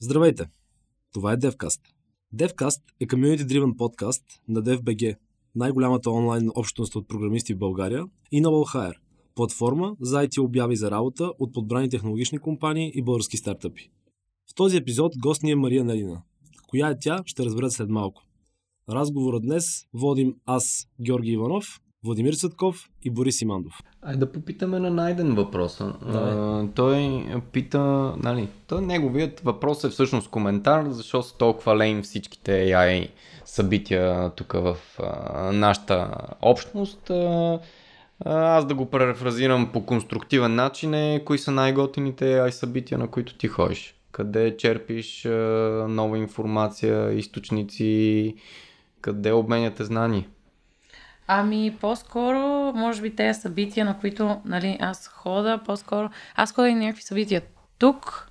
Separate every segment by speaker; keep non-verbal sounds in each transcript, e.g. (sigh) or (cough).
Speaker 1: Здравейте! Това е DevCast. DevCast е community-driven подкаст на DevBG, най-голямата онлайн общност от програмисти в България, и Novel Hire, платформа за IT обяви за работа от подбрани технологични компании и български стартъпи. В този епизод гост ни е Мария Налина. Коя е тя, ще разберете след малко. Разговора днес водим аз, Георги Иванов, Владимир Цътков и Борис Имандов.
Speaker 2: Айде да попитаме на Найден въпроса.
Speaker 1: Да,
Speaker 2: а, той пита, нали, той неговият въпрос е всъщност коментар, защо са толкова лейн всичките AI събития тук в а, нашата общност. А, аз да го префразирам по конструктивен начин е кои са най-готините AI събития, на които ти ходиш. Къде черпиш а, нова информация, източници, къде обменяте знания.
Speaker 3: Ами, по-скоро, може би тези събития, на които нали, аз хода, по-скоро, аз хода и някакви събития тук,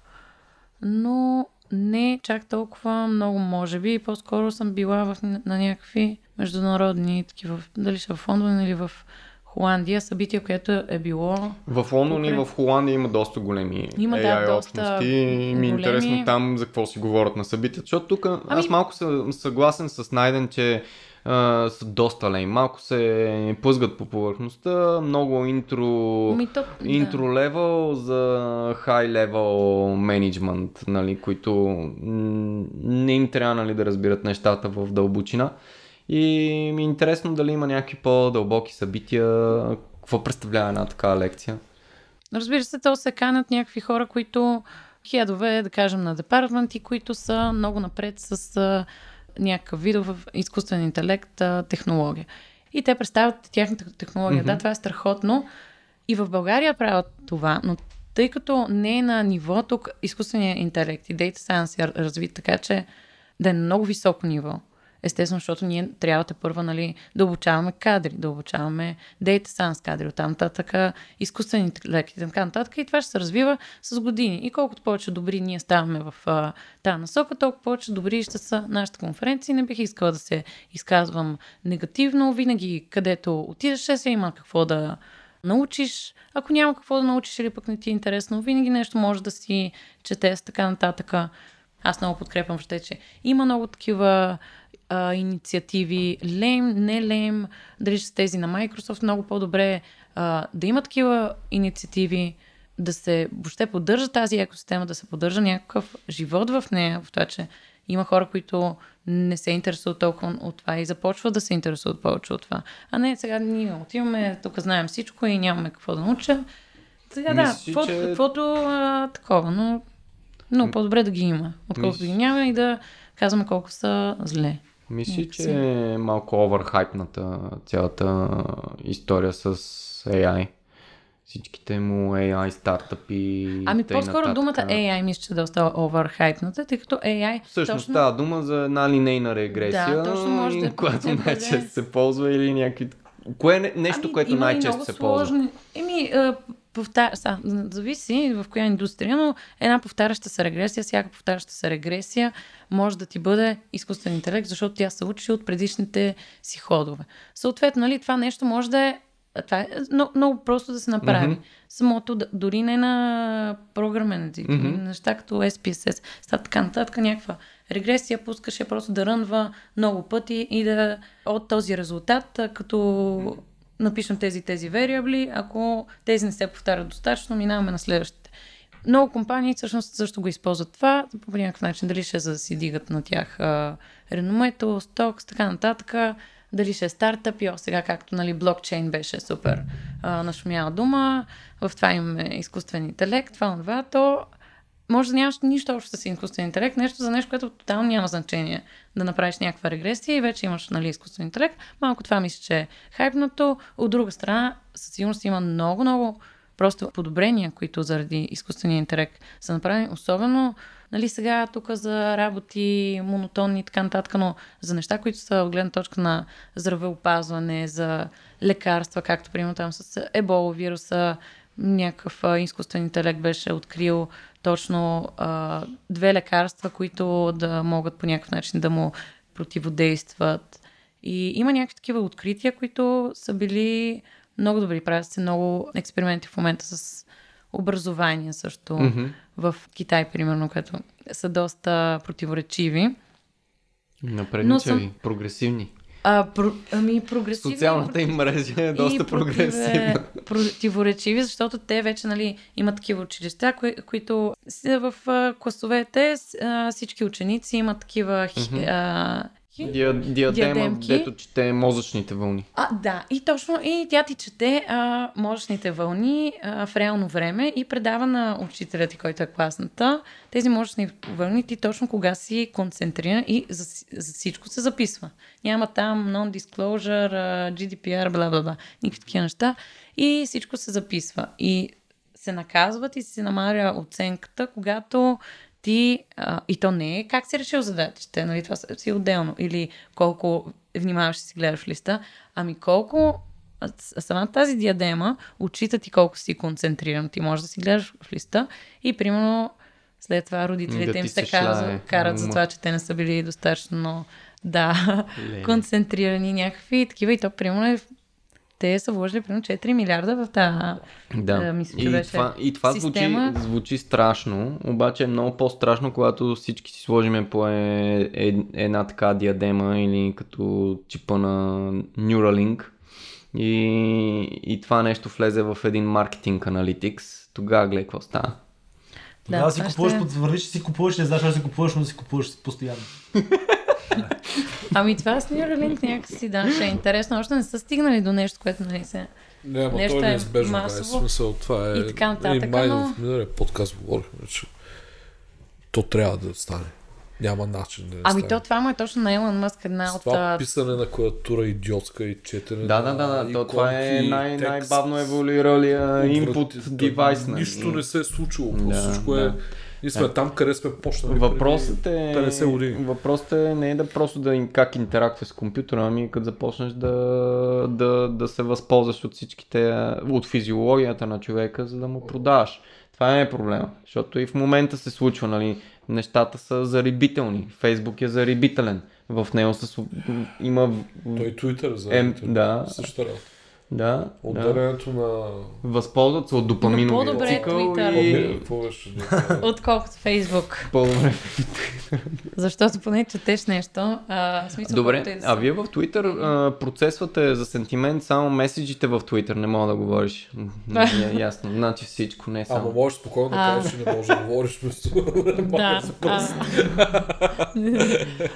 Speaker 3: но не чак толкова много, може би. По-скоро съм била в, на някакви международни такива, дали ще в Лондон или в Холандия, събитие, което е било...
Speaker 2: В Лондон и в Холандия има доста големи
Speaker 3: Има, да,
Speaker 2: AI
Speaker 3: доста
Speaker 2: общности и ми е интересно там за какво си говорят на събитията, защото тук ами... аз малко съм съгласен с Найден, че а, са доста лей. Малко се плъзгат по повърхността, много интро,
Speaker 3: Ми,
Speaker 2: интро левел за хай левел менеджмент, нали, които м, не им трябва нали, да разбират нещата в дълбочина. И ми е интересно дали има някакви по-дълбоки събития, какво представлява една такава лекция.
Speaker 3: Разбира се, то се канят някакви хора, които хедове, да кажем, на департаменти, които са много напред с някакъв видов изкуствен интелект, а, технология. И те представят тяхната технология.
Speaker 2: Мгм.
Speaker 3: Да, това е страхотно. И в България правят това, но тъй като не е на ниво тук изкуственият интелект и Data Science е развит така, че да е на много високо ниво. Естествено, защото ние трябва да първа нали, да обучаваме кадри, да обучаваме Data Science кадри, оттам нататък изкуствен интелект и така нататък. И това ще се развива с години. И колкото повече добри ние ставаме в тази насока, толкова повече добри ще са нашите конференции. Не бих искала да се изказвам негативно. Винаги, където отидеш, ще се има какво да научиш. Ако няма какво да научиш или пък не ти е интересно, винаги нещо може да си четеш, така нататък. Аз много подкрепям въобще, че има много такива а, инициативи, лем, не лем, дали са тези на Microsoft, много по-добре а, да има такива инициативи, да се въобще поддържа тази екосистема, да се поддържа някакъв живот в нея, в това, че има хора, които не се интересуват толкова от това и започват да се интересуват повече от това. А не, сега ние отиваме, тук знаем всичко и нямаме какво да научим. Сега да, каквото,
Speaker 2: че-
Speaker 3: каквото а, такова, но, но по-добре да ги има, отколкото
Speaker 2: Мис-
Speaker 3: ги няма и да казваме колко са зле. Някакси.
Speaker 2: че е малко оверхайпната цялата история с AI. Всичките му AI стартъпи.
Speaker 3: Ами по-скоро думата AI мисля, че е доста оверхайпната, тъй като AI
Speaker 2: Всъщност
Speaker 3: точно...
Speaker 2: става дума за една линейна регресия,
Speaker 3: Да, точно може да- (laughs)
Speaker 2: която
Speaker 3: да бъде-
Speaker 2: най-често се ползва или някакви... Кое е не- нещо,
Speaker 3: ами,
Speaker 2: което най-често се ползва?
Speaker 3: сложни... Еми, а, повтар... Са, зависи в коя индустрия, но една повтаряща се регресия, всяка повтаряща се регресия може да ти бъде изкуствен интелект, защото тя се учи от предишните си ходове. Съответно, нали, това нещо може да е това е много, много просто да се направи.
Speaker 2: Мгм.
Speaker 3: Самото, дори не на програмен език, mm-hmm. неща като SPSS, става така нататък, някаква регресия, пускаш я просто да рънва много пъти и да от този резултат, като напишем тези тези variably, ако тези не се повтарят достатъчно, минаваме на следващите. Много компании всъщност също го използват това по някакъв начин, дали ще е за да си дигат на тях а, реномето, стокс, така нататък, дали ще е стартъп, и сега както нали, блокчейн беше супер а, нашумяла дума, в това имаме изкуствен интелект, това, това, то може да нямаш нищо общо с изкуствен интелект, нещо за нещо, което тотално няма значение да направиш някаква регресия и вече имаш нали, изкуствен интелект. Малко това мисля, че е хайпнато. От друга страна, със сигурност има много-много просто подобрения, които заради изкуствения интелект са направени, особено нали, сега тук за работи монотонни и така нататък, но за неща, които са от гледна точка на здравеопазване, за лекарства, както примерно там с ебола вируса, някакъв изкуствен интелект беше открил точно а, две лекарства, които да могат по някакъв начин да му противодействат. И има някакви такива открития, които са били много добри. Правят се много експерименти в момента с образования също
Speaker 2: Мгм.
Speaker 3: в Китай, примерно, които са доста противоречиви.
Speaker 2: Напредничави,
Speaker 3: съм-
Speaker 2: прогресивни.
Speaker 3: А, про, ами, прогресивни.
Speaker 2: Социалната им мрежа е доста прогресивна.
Speaker 3: противоречиви, защото те вече нали, имат такива училища, кои, които в класовете всички ученици имат такива хи,
Speaker 2: Диа, диадема,
Speaker 3: Диадемки.
Speaker 2: дето чете мозъчните вълни.
Speaker 3: А, да, и точно, и тя ти чете а, мозъчните вълни а, в реално време и предава на учителя ти, който е класната, тези мозъчни вълни ти точно кога си концентриран и за, за всичко се записва. Няма там non-disclosure, GDPR, бла бла бла, никакви такива неща и всичко се записва. И се наказват и се намаля оценката, когато ти, а, и то не е как си решил задачите, нали, това си отделно, или колко внимаваш си гледаш в листа, ами колко а, с- самата тази диадема отчита ти колко си концентриран. Ти можеш да си гледаш в листа и примерно след това родителите
Speaker 2: Да
Speaker 3: им се
Speaker 2: шляе.
Speaker 3: карат за това, че те не са били достатъчно да,
Speaker 2: Леле.
Speaker 3: концентрирани някакви такива и то примерно е те са вложили примерно 4 милиарда в тази
Speaker 2: Да,
Speaker 3: а, мисля, че
Speaker 2: и,
Speaker 3: беше
Speaker 2: това, и това
Speaker 3: система.
Speaker 2: звучи, звучи страшно, обаче е много по-страшно, когато всички си сложиме по е, е, една така диадема или като чипа на Neuralink и, и това нещо влезе в един маркетинг аналитикс, тогава гледай какво става.
Speaker 1: Тогава
Speaker 3: Да,
Speaker 1: си купуваш,
Speaker 3: ще-
Speaker 1: ще... вървиш, че си купуваш, не знаеш си купуваш, но си купуваш постоянно. (laughs)
Speaker 3: Ами това с Neuralink някакси, да, ще е интересно. Още не са стигнали до нещо, което нали се...
Speaker 4: Не, ама
Speaker 3: Нещо
Speaker 4: то е
Speaker 3: е
Speaker 4: неизбежно.
Speaker 3: масово.
Speaker 4: Масово. Смисъл, това е...
Speaker 3: И така нататък,
Speaker 4: И май
Speaker 3: но-
Speaker 4: в миналия подкаст говорихме, че то трябва да стане. Няма начин да не
Speaker 3: Ами
Speaker 4: стане.
Speaker 3: то това му е точно на Елон Мъск една от...
Speaker 4: това писане на клавиатура идиотска и четене
Speaker 2: Да, да, да, да. То, това е най-
Speaker 4: текст.
Speaker 2: най-бавно еволюиралия
Speaker 4: Отвратително.
Speaker 2: девайс. нали?
Speaker 4: Нищо не се е случило. Просто
Speaker 2: Да,
Speaker 4: всичко
Speaker 2: да.
Speaker 4: е... Ние сме там, къде сме почнали.
Speaker 2: Въпросът е,
Speaker 4: 50 години.
Speaker 2: въпросът е не е да просто да им как интерактуваш с компютъра, ами като започнеш да, да, да се възползваш от всичките, от физиологията на човека, за да му продаваш. Това не е проблема, защото и в момента се случва, нали, нещата са зарибителни. Фейсбук е зарибителен. В него слу- има...
Speaker 4: Той Twitter за
Speaker 2: Ем, да.
Speaker 4: Същата работа.
Speaker 2: Да, да.
Speaker 4: Отделянето на...
Speaker 2: Възползват се от допаминовия
Speaker 3: Но по-добре
Speaker 2: цикъл
Speaker 3: Twitter. (laughs)
Speaker 2: и...
Speaker 4: Да.
Speaker 3: Отколкото Фейсбук.
Speaker 2: По-добре.
Speaker 3: Защото поне четеш нещо. А, смисъл,
Speaker 2: Добре,
Speaker 3: да
Speaker 2: а вие в Twitter а, процесвате за сентимент само меседжите в Twitter, не мога да говориш. Не, е ясно, значи всичко, не само.
Speaker 4: Ама можеш спокойно да кажеш, че не можеш да говориш.
Speaker 3: Да.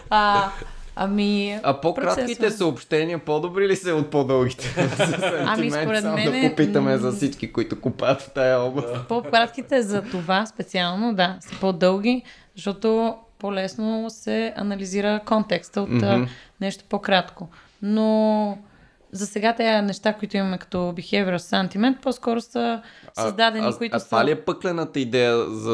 Speaker 3: (laughs) (laughs) Ами...
Speaker 2: А по-кратките
Speaker 3: процесва.
Speaker 2: съобщения по-добри ли са от по-дългите? (laughs)
Speaker 3: Ами, според
Speaker 2: само
Speaker 3: мен
Speaker 2: да попитаме за всички, които купат в тая област.
Speaker 3: По-кратките за това специално, да, са по-дълги, защото по-лесно се анализира контекста от mm-hmm. нещо по-кратко. Но за сега тези неща, които имаме като behavioral sentiment, по-скоро са създадени,
Speaker 2: а, а,
Speaker 3: които
Speaker 2: а
Speaker 3: са...
Speaker 2: това ли е пъклената идея за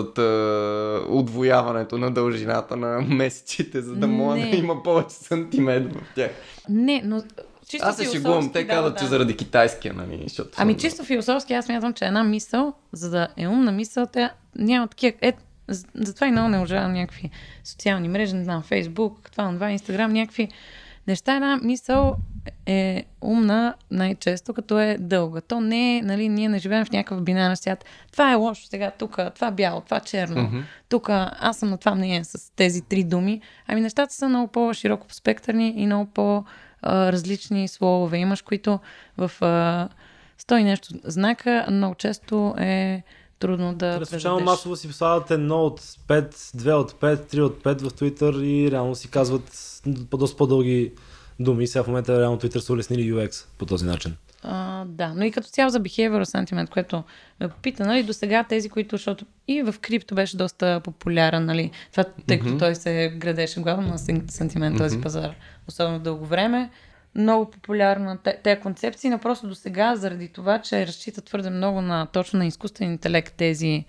Speaker 2: отвояването на дължината на месечите, за да може да има повече сантимент в тях?
Speaker 3: Не, но чисто
Speaker 2: Аз се шегувам, те
Speaker 3: да,
Speaker 2: казват,
Speaker 3: да.
Speaker 2: че заради китайския, нали? Защото
Speaker 3: Ами
Speaker 2: съм-
Speaker 3: чисто философски аз мятам, че една мисъл, за да е умна мисъл, тя няма такива... Е, затова и много не уважавам някакви социални мрежи, не знам, Фейсбук, това, това, Инстаграм, някакви неща. Една мисъл е умна най-често, като е дълга. То не е, нали, ние не живеем в някакъв бинарен свят. Това е лошо сега, тук, това бяло, това черно.
Speaker 2: Мгм.
Speaker 3: Тук аз съм на това мнение с тези три думи. Ами нещата са много по-широко спектърни и много по-различни слоеве. Имаш, които в сто и нещо знака, много често е трудно да преведеш.
Speaker 1: масово си слагат едно от 5, 2 от 5, 3 от 5 в Twitter и реално си казват доста по-дълги думи. Сега в момента реално Twitter са улеснили UX по този начин.
Speaker 3: А, да, но и като цяло за behavioral sentiment, което ме попита, нали, до сега тези, които, защото и в крипто беше доста популярен, нали, това, тъй като
Speaker 2: Мгм.
Speaker 3: той се градеше главно на сен- сентимент този пазар, особено дълго време. Много популярна те- тези концепции, но просто до сега, заради това, че разчита твърде много на точно на изкуствен интелект тези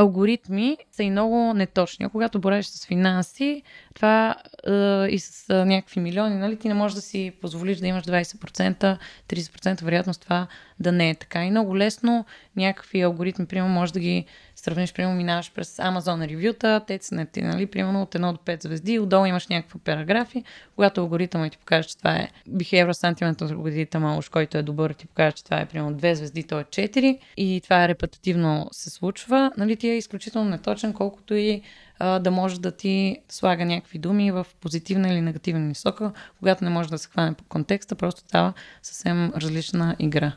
Speaker 3: алгоритми са и много неточни. Когато боравиш с финанси, това е, и с е, някакви милиони, нали, ти не можеш да си позволиш да имаш 20%, 30% вероятност това да не е така. И много лесно някакви алгоритми, примерно, може да ги сравниш, примерно, минаваш през Amazon ревюта, те ценят ти, нали, примерно от 1 до 5 звезди, отдолу имаш някакви параграфи, когато алгоритъмът ти покаже, че това е behavior sentiment алгоритъм, уж който е добър, ти покаже, че това е примерно 2 звезди, то е 4 и това е репетативно се случва, нали, ти е изключително неточен, колкото и а, да може да ти слага някакви думи в позитивна или негативна насока, когато не може да се хване по контекста, просто става съвсем различна игра.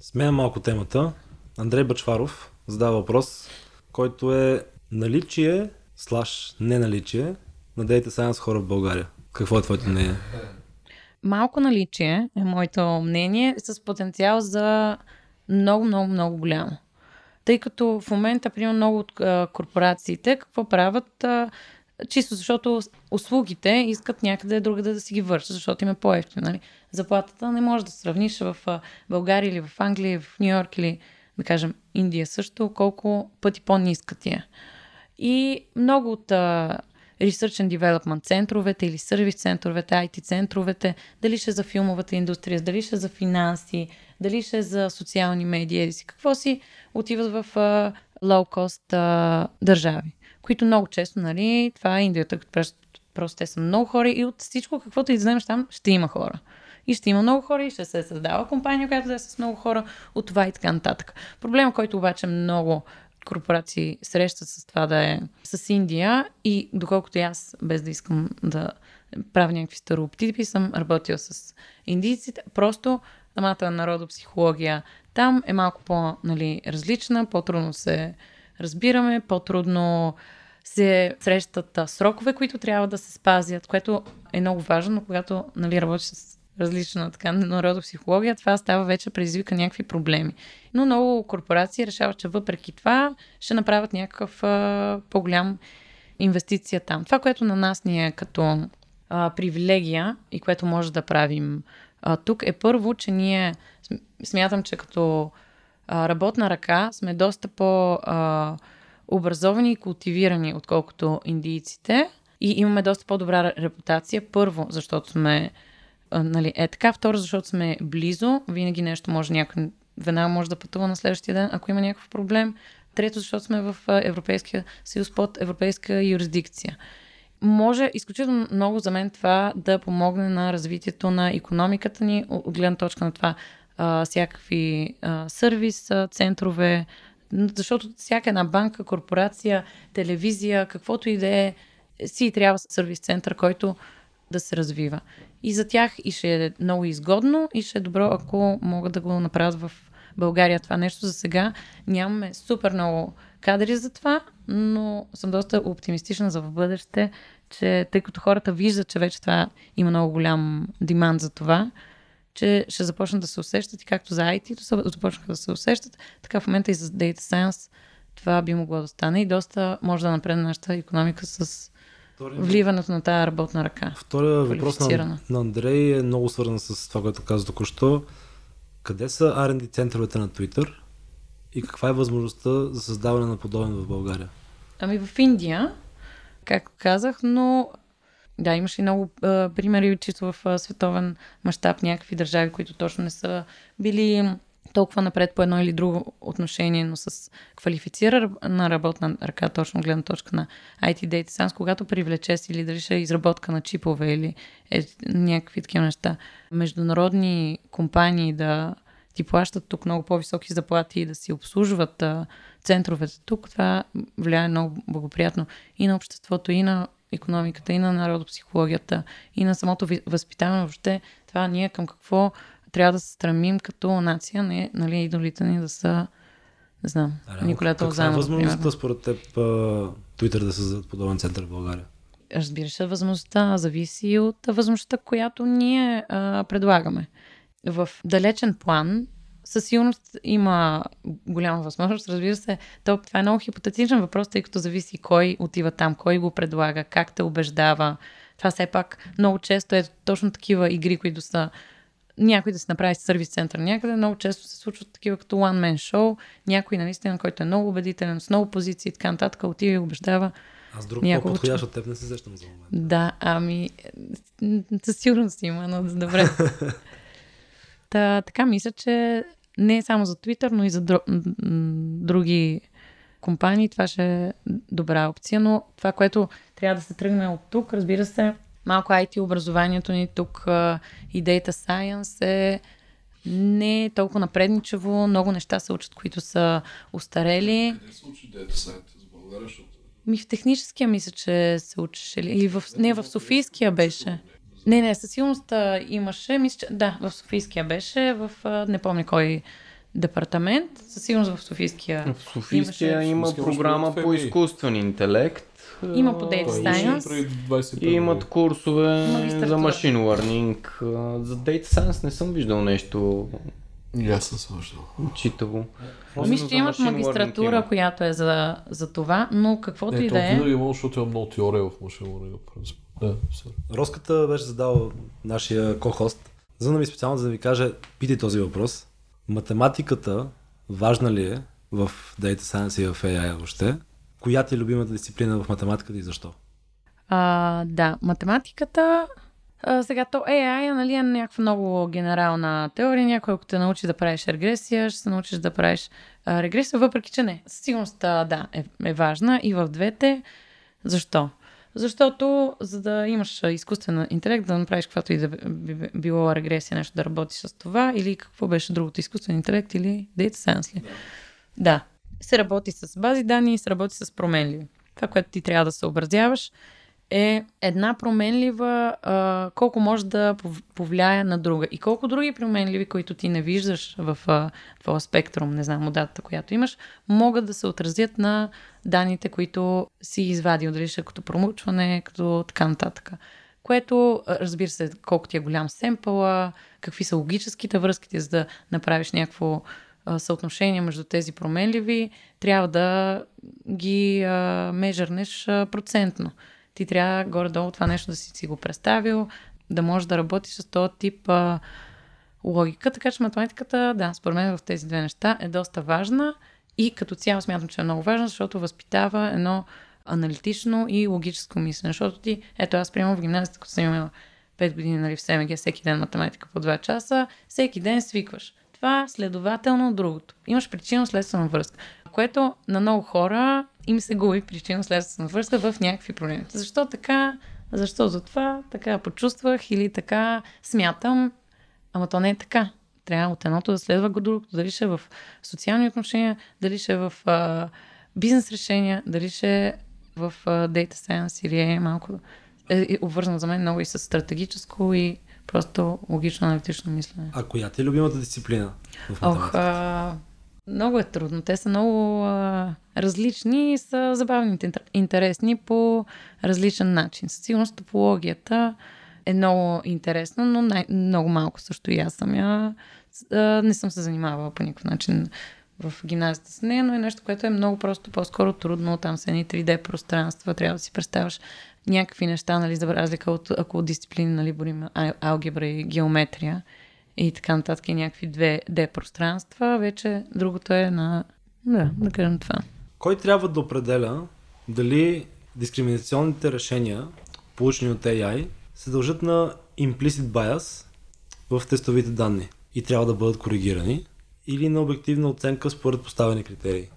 Speaker 1: Сменя малко темата. Андрей Бачваров задава въпрос, който е наличие слаш неналичие на Data Science хора в България. Какво е твоето мнение?
Speaker 3: Малко наличие е моето мнение с потенциал за много, много, много голямо. Тъй като в момента, примерно, много от корпорациите какво правят? Чисто защото услугите искат някъде другаде да си ги вършат, защото им е по-ефтино. Нали? Заплатата не може да сравниш в България или в Англия, в Нью Йорк или, да кажем, Индия също, колко пъти по-ниска ти е. И много от а, Research and Development центровете или сервис центровете, IT центровете, дали ще е за филмовата индустрия, дали ще е за финанси, дали ще е за социални медии, си какво си, отиват в лоу-кост държави, които много често, нали, това е Индията, просто те са много хора и от всичко, каквото и там, ще има хора. И ще има много хора и ще се създава компания, която да е с много хора от това и така нататък. Проблема, който обаче много корпорации срещат с това да е с Индия и доколкото и аз, без да искам да правя някакви стереотипи, съм работила с индийците, просто самата народопсихология там е малко по-различна, нали, по-трудно се разбираме, по-трудно се срещат срокове, които трябва да се спазят, което е много важно, когато нали, работиш с различна така народопсихология, това става вече предизвика някакви проблеми. Но много корпорации решават, че въпреки това ще направят някакъв а, по-голям инвестиция там. Това, което на нас ни е като а, привилегия и което може да правим а, тук е първо, че ние смятам, че като а, работна ръка сме доста по а, образовани и култивирани, отколкото индийците. И имаме доста по-добра репутация. Първо, защото сме нали, е така. Второ, защото сме близо. Винаги нещо може някой веднага може да пътува на следващия ден, ако има някакъв проблем. Трето, защото сме в Европейския съюз под европейска юрисдикция може изключително много за мен това да помогне на развитието на економиката ни, от гледна точка на това а, всякакви а, сервис а, центрове, защото всяка една банка, корпорация, телевизия, каквото и да е, си трябва сервис център, който да се развива. И за тях и ще е много изгодно и ще е добро, ако могат да го направят в България това нещо. За сега нямаме супер много кадри за това, но съм доста оптимистична за в бъдеще, че тъй като хората виждат, че вече това има много голям демант за това, че ще започнат да се усещат и както за IT започнаха да се усещат, така в момента и за Data Science това би могло да стане и доста може да напредне нашата економика с Втория... вливането на тази работна ръка.
Speaker 1: Втория въпрос на, на Андрей е много свързан с това, което каза току-що. Къде са R&D центровете на Twitter и каква е възможността за създаване на подобен в България?
Speaker 3: Ами в Индия, както казах, но да, имаше и много а, примери чисто в а, световен мащаб, някакви държави, които точно не са били толкова напред по едно или друго отношение, но с квалифицирана работна ръка, точно гледна точка на IT Data Science, когато привлече си или дали ще е изработка на чипове или е, някакви такива неща, международни компании да ти плащат тук много по-високи заплати и да си обслужват а, центровете тук, това влияе много благоприятно и на обществото, и на економиката, и на народопсихологията, и на самото възпитание въобще. Това ние към какво трябва да се стремим като нация, не, нали, идолите ни да са не знам, Николя Толзанов.
Speaker 1: Каква е възможността според теб Twitter да създадат подобен център в България?
Speaker 3: Разбира се, възможността зависи от възможността, която ние а, предлагаме. В далечен план със сигурност има голяма възможност. Разбира се, то, това е много хипотетичен въпрос, тъй като зависи кой отива там, кой го предлага, как те убеждава. Това все пак много често е точно такива игри, които са някой да се направи сервис център някъде, много често се случват такива като one man show, някой наистина, който е много убедителен, с много позиции и така нататък, отива и убеждава.
Speaker 1: Аз друг по-подходящ от теб не се сещам за момента.
Speaker 3: Да, ами със сигурност има, но добре. (laughs) Та, така мисля, че не само за Twitter, но и за други компании, това ще е добра опция, но това, което трябва да се тръгне от тук, разбира се, малко IT образованието ни тук а, и Data Science е не е толкова напредничево, много неща се учат, които са устарели.
Speaker 4: Къде се учи Data Science в България, защото
Speaker 3: Ми в техническия мисля, че се учеше. ли? И в, не, в Софийския беше. Не, не, със сигурност имаше. Мисля, че, да, в Софийския беше, в не помня кой департамент. Със сигурност в Софийския.
Speaker 2: В Софийския
Speaker 3: Имаше-
Speaker 2: има програма по изкуствен интелект.
Speaker 3: Има по Data Science.
Speaker 4: учи преди 21
Speaker 2: И имат курсове
Speaker 3: Магистратура.
Speaker 2: за машин learning. А, За Data Science не съм виждал нещо
Speaker 4: И аз съм се виждал.
Speaker 2: читаво.
Speaker 3: Мисля, че
Speaker 2: За
Speaker 3: имат
Speaker 2: machine
Speaker 3: магистратура,
Speaker 2: има.
Speaker 3: която е за, за това, но каквото
Speaker 4: Не,
Speaker 3: и да е.
Speaker 4: винаги имам, защото има много теория в машин learning, в принцип. Не.
Speaker 1: Роската беше задал нашия ко-хост, за да ми специално за да ви каже, питай този въпрос. Математиката важна ли е в Data Science и в AI въобще? Коя ти е любимата дисциплина в математиката и защо?
Speaker 3: А, да, математиката. А, сега то AI нали, е някаква много генерална теория. Някой, ако те научи да правиш регресия, ще се научиш да правиш а, регресия, въпреки че не. Със сигурност, да, е, е важна и в двете. Защо? Защото, за да имаш изкуствен интелект, да направиш каквато и да би би- било регресия, нещо да работиш с това, или какво беше другото, изкуствен интелект или Data Science ли? Да. Се работи с бази данни и се работи с променливи. Това, което ти трябва да съобразяваш, е една променлива, а, колко може да пов- повлияе на друга. И колко други променливи, които ти не виждаш в а, твоя спектрум, не знам, от датата, която имаш, могат да се отразят на данните, които си извадил, дали ще е като промучване, като така нататък. Което, разбира се, колко ти е голям семпъла, какви са логическите връзките, за да направиш някакво съотношение между тези променливи, трябва да ги а, межърнеш а, процентно. Ти трябва горе-долу това нещо да си, си го представил, да можеш да работиш с този тип а, логика. Така че математиката, да, според мен в тези две неща е доста важна и като цяло смятам, че е много важна, защото възпитава едно аналитично и логическо мислене. Защото ти, ето аз приемам в гимназията, като съм имала 5 години нали, в СМГ, всеки ден математика по 2 часа, всеки ден свикваш. Това следователно от другото. Имаш причинно-следствена връзка, което на много хора им се губи причинно-следствена връзка в някакви проблеми. Защо така? Защо за това? Така почувствах или така смятам. Ама то не е така. Трябва от едното да следва го другото. Дали ще е в социални отношения, дали ще е в а, бизнес решения, дали ще е в а, Data Science или е малко е, е обвързано за мен много и с стратегическо и просто логично аналитично мислене.
Speaker 1: А коя ти е любимата дисциплина в
Speaker 3: Ох, а, много е трудно. Те са много а, различни и са забавни, интересни по различен начин. Със сигурност топологията е много интересна, но най- много малко също и аз съм я. А, не съм се занимавала по никакъв начин в гимназията с нея, но е нещо, което е много просто по-скоро трудно. Там са едни 3D пространства, трябва да си представяш някакви неща, нали, за разлика от ако от дисциплини, нали, борим алгебра и геометрия и така нататък и някакви 2D пространства, вече другото е на... Да, да кажем това.
Speaker 1: Кой трябва да определя дали дискриминационните решения, получени от AI, се дължат на implicit bias в тестовите данни и трябва да бъдат коригирани или на обективна оценка според поставени критерии?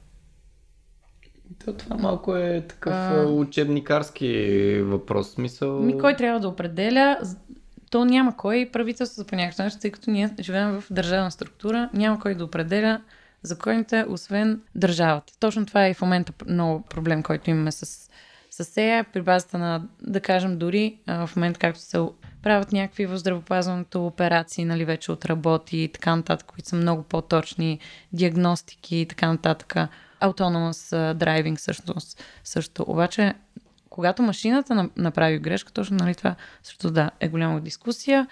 Speaker 2: То, това малко е такъв
Speaker 3: А.
Speaker 2: учебникарски въпрос. Смисъл...
Speaker 3: Ми кой трябва да определя? То няма кой правителството по някакъв начин, тъй като ние живеем в държавна структура, няма кой да определя законите, освен държавата. Точно това е и в момента много проблем, който имаме с, с СЕЯ, при базата на, да кажем, дори в момента както се правят някакви в здравеопазването операции, нали, вече отработи и така нататък, които са много по-точни, диагностики и така нататък. Autonomous driving всъщност също. Обаче когато машината на- направи грешка, точно нали, това също да, е голяма дискусия.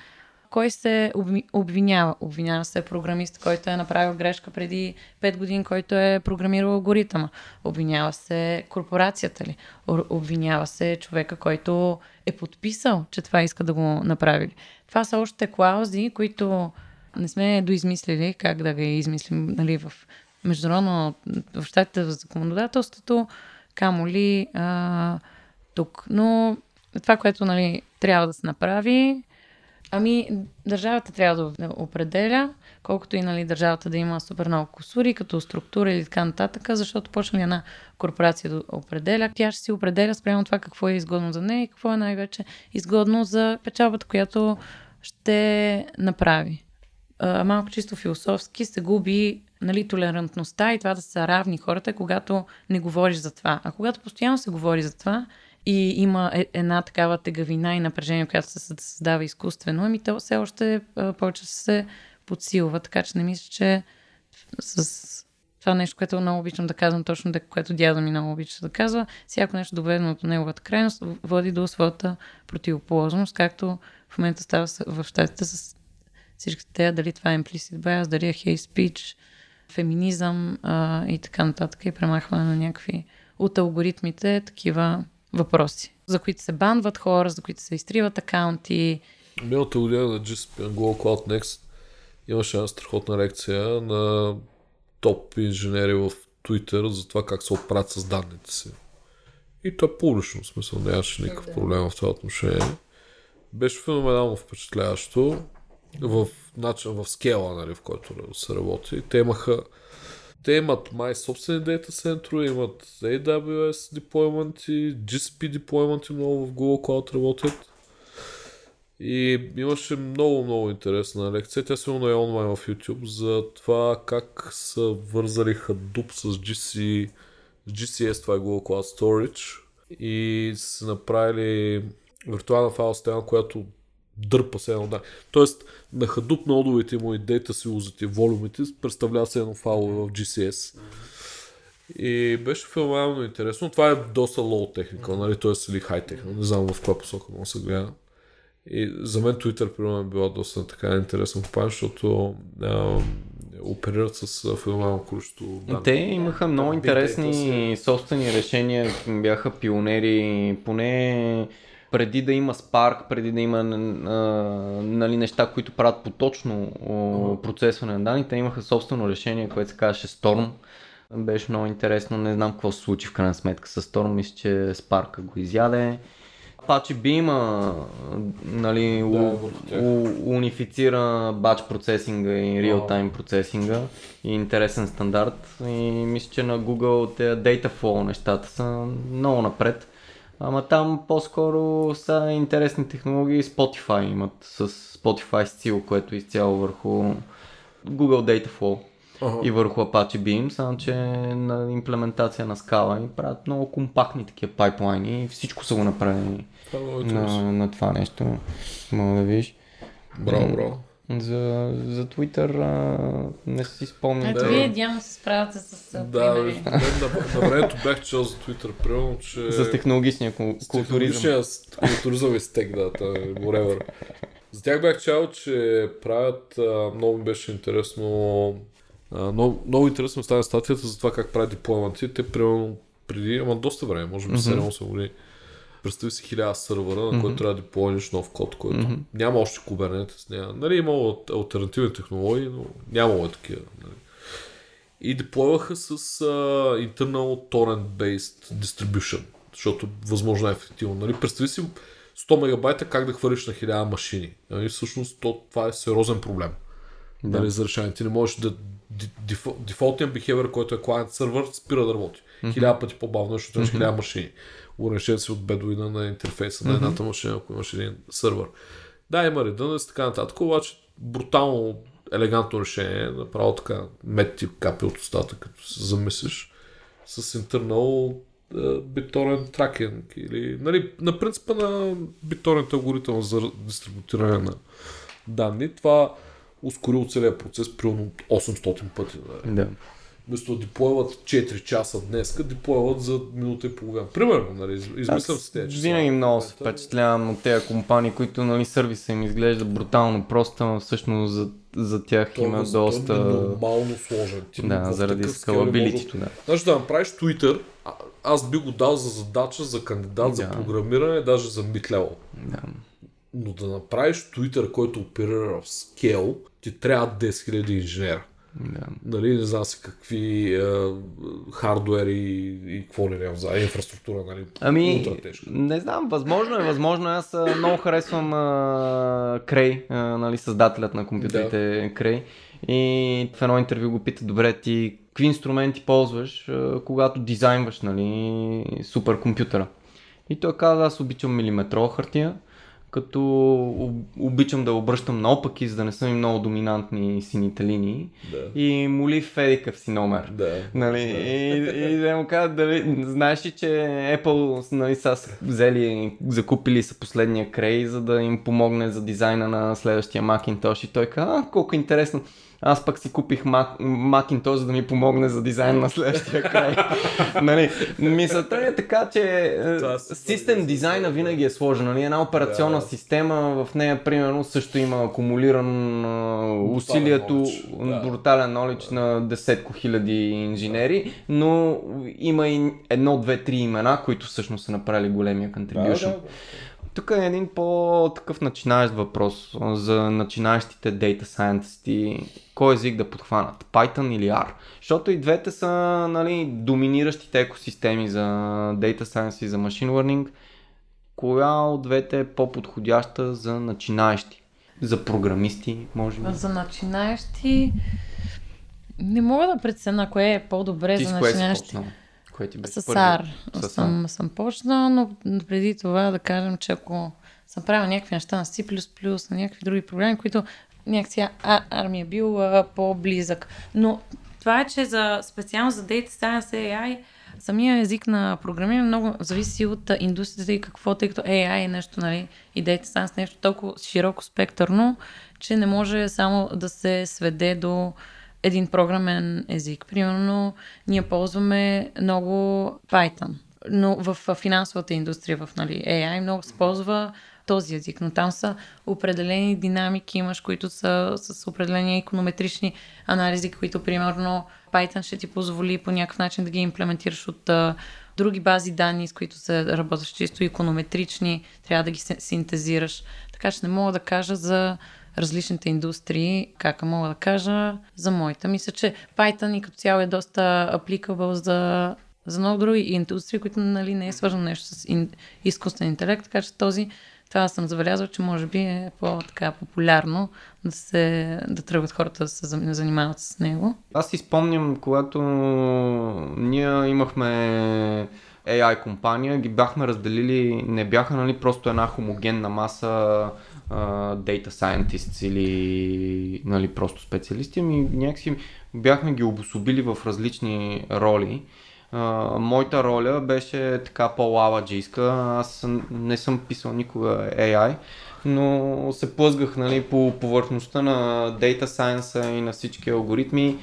Speaker 3: Кой се обви- обвинява? Обвинява се програмист, който е направил грешка преди 5 години, който е програмирал алгоритъма. Обвинява се корпорацията ли? Обвинява се човека, който е подписал, че това иска да го направи. Това са още клаузи, които не сме доизмислили как да ги измислим нали, в международно, в щатите в законодателството, камо ли а, тук. Но това, което нали, трябва да се направи, Ами, държавата трябва да определя, колкото и нали, държавата да има супер много косури, като структура или така нататък, защото почна ли една корпорация да определя, тя ще си определя спрямо това какво е изгодно за нея и какво е най-вече изгодно за печалбата, която ще направи. Малко чисто философски се губи нали, толерантността и това да са равни хората, когато не говориш за това. А когато постоянно се говори за това, и има е, една такава тегавина и напрежение, която се създава изкуствено, ами то все още повече се подсилва, така че не мисля, че с това нещо, което много обичам да казвам, точно да, което дядо ми много обича да казва, всяко нещо доведено от неговата крайност води до своята противоположност, както в момента става в щатите с всичките тези, дали това е implicit bias, дали е hate speech, феминизъм а, и така нататък и премахване на някакви от алгоритмите такива въпроси, за които се банват хора, за които се изтриват акаунти.
Speaker 4: Миналата година на на Google Cloud Next имаше една страхотна лекция на топ инженери в Twitter за това как се оправят с данните си. И то е публично, в смисъл нямаше никакъв проблем в това отношение. Беше феноменално впечатляващо в, начин, в скела, нали, в който се работи. Те имаха те имат май собствени дейта центрове, имат AWS deployment и GCP deployment много в Google Cloud работят. И имаше много, много интересна лекция. Тя сигурно е онлайн в YouTube за това как са вързали Hadoop с GC, GCS, това е Google Cloud Storage и са направили виртуална файл система, която дърпа се едно да. Тоест, на Hadoop нодовете му и дейта си узати волюмите представлява се едно файлове в GCS. И беше филмално интересно. Това е доста low техника, нали? т.е. или high техника. Не знам в каква посока може да се гледа. И за мен Twitter, примерно, е била доста така интересна компания, защото а, оперират с филмално количество
Speaker 2: данни. Те имаха много интересни собствени решения, бяха пионери, поне преди да има Spark, преди да има а, нали, неща, които правят поточно uh-huh. процесване на данните, имаха собствено решение, което се казваше Storm. Беше много интересно, не знам какво се случи в крайна сметка с Storm, мисля, че Spark го изяде. Apache Beam нали, да, у, у, унифицира батч процесинга и реал-тайм процесинга и интересен стандарт. И мисля, че на Google те Data Flow нещата са много напред. Ама там по-скоро са интересни технологии. Spotify имат с Spotify Steel, което е изцяло върху Google Dataflow uh-huh. и върху Apache Beam, само че на имплементация на скала и правят много компактни такива пайплайни и всичко са го направили е на, на това нещо. Мога да видиш.
Speaker 4: Браво, браво.
Speaker 2: За, за Twitter а, не си спомням.
Speaker 3: Ето да. вие идеално се справяте с
Speaker 4: Да, примери. на, на времето бях чел за Twitter, примерно, че...
Speaker 2: С технологичния културизъм.
Speaker 4: С културизъм и стек, да, whatever. За тях бях чел, че правят, а, много ми беше интересно, а, много, много интересно стана статията за това как правят дипломати. Те, примерно, преди, ама доста време, може би 7-8 години, представи си хиляда сървъра, на mm-hmm. който трябва да деплойнеш нов код, който mm-hmm. няма още Kubernetes. Няма. Нали, имало альтернативни технологии, но нямало е такива. Нали. И деплойваха с uh, internal torrent-based distribution, защото възможно е ефективно. Нали. Представи си 100 мегабайта как да хвърлиш на 1000 машини. Нали, всъщност то, това е сериозен проблем. Да. Нали, за решение. Ти не можеш да дефолтният behavior, който е client сервер, спира да работи. Mm-hmm. Хиляда пъти по-бавно, защото имаш хиляда машини ограничен си от бедуина на интерфейса на едната машина, ако имаш един сървър. Да, има редънес и така нататък, обаче брутално елегантно решение, направо така мет ти капи от устата, като се замислиш с internal биторен тракинг или нали, на принципа на биторент алгоритъм за дистрибутиране на данни. Това ускорило целият процес примерно 800 пъти.
Speaker 2: Да. да
Speaker 4: вместо да деплойват 4 часа днес, деплойват за минута и половина. Примерно, нали, измислям се тези
Speaker 2: часа. Винаги много се впечатлявам от тези компании, които нали, сервиса им изглежда брутално просто, но всъщност за, за тях това, има доста...
Speaker 4: Е нормално сложен.
Speaker 2: Ти да, заради скалабилитито. Да.
Speaker 4: Значи да направиш Twitter, аз би го дал за задача за кандидат да. за програмиране, даже за mid
Speaker 2: Да.
Speaker 4: Но да направиш Twitter, който оперира в скел, ти трябва 10 000 инженера.
Speaker 2: Да.
Speaker 4: Нали, не знам си какви е, хардуери и какво ли не за инфраструктура, нали?
Speaker 2: Ами, не знам, възможно е, възможно е. Аз много харесвам а, Крей, а, нали, създателят на компютрите да. Крей. И в едно интервю го пита, добре, ти какви инструменти ползваш, а, когато дизайнваш, нали, суперкомпютъра? И той каза, аз обичам милиметрова хартия, като об- обичам да обръщам наопаки, за да не са ми много доминантни сините линии.
Speaker 4: Да.
Speaker 2: И моли в едикъв си номер.
Speaker 4: Да.
Speaker 2: Нали, и, и да му кажат, дали, знаеш ли, че Apple нали, са взели, закупили са последния крей, за да им помогне за дизайна на следващия Macintosh и той каза, а, колко интересно. Аз пък си купих Mac, Macintosh, за да ми помогне за дизайн на следващия край. (laughs) нали, мисълта е така, че е,
Speaker 4: са
Speaker 2: систем дизайна винаги е сложен. Нали? Една операционна
Speaker 4: Да.
Speaker 2: система, в нея примерно също има акумулиран а, усилието,
Speaker 4: да.
Speaker 2: брутален knowledge на десетко хиляди инженери, но има и едно, две, три имена, които всъщност са направили големия contribution.
Speaker 4: Да, да.
Speaker 2: Тук е един по-такъв начинаещ въпрос за начинаещите data scientists. Кой език да подхванат? Python или R? Защото и двете са нали, доминиращите екосистеми за data science и за machine learning. Коя от двете е по-подходяща за начинаещи? За програмисти, може би?
Speaker 3: За начинаещи не мога да преценя кое е по-добре
Speaker 2: Ти
Speaker 3: за
Speaker 2: кое
Speaker 3: начинаещи.
Speaker 2: почнал? Кое ти беше
Speaker 3: С
Speaker 2: първи?
Speaker 3: AR
Speaker 2: С
Speaker 3: съм, съм почнала, но преди това да кажем, че ако съм правила някакви неща на C++, на някакви други програми, които някакси а- ми е бил а, по-близък. Но това е, че за, специално за Data Science AI, самия език на програмиране много зависи от индустрията и какво, тъй като AI е нещо, нали, и Data Science е нещо толкова широко спектърно, че не може само да се сведе до един програмен език. Примерно, ние ползваме много Python, но в финансовата индустрия, в нали, AI, много се ползва този език, но там са определени динамики, имаш, които са с определени иконометрични анализи, които примерно Python ще ти позволи по някакъв начин да ги имплементираш от а, други бази данни, с които се работиш чисто иконометрични, трябва да ги синтезираш. Така че не мога да кажа за различните индустрии, как мога да кажа за моята. Мисля, че Python и като цяло е доста applicable за, за много други индустрии, които нали, не е свързано нещо с ин, изкуствен интелект, така че този това съм забелязал, че може би е по-така популярно да, се, да тръгват хората да се занимават с него.
Speaker 2: Аз си спомням, когато ние имахме AI компания, ги бяхме разделили, не бяха нали, просто една хомогенна маса data scientists или нали, просто специалисти, ами някакси бяхме ги обособили в различни роли. А, моята роля беше така по-лаваджийска, аз не съм писал никога AI, но се плъзгах нали, по повърхността на Data Science и на всички алгоритми.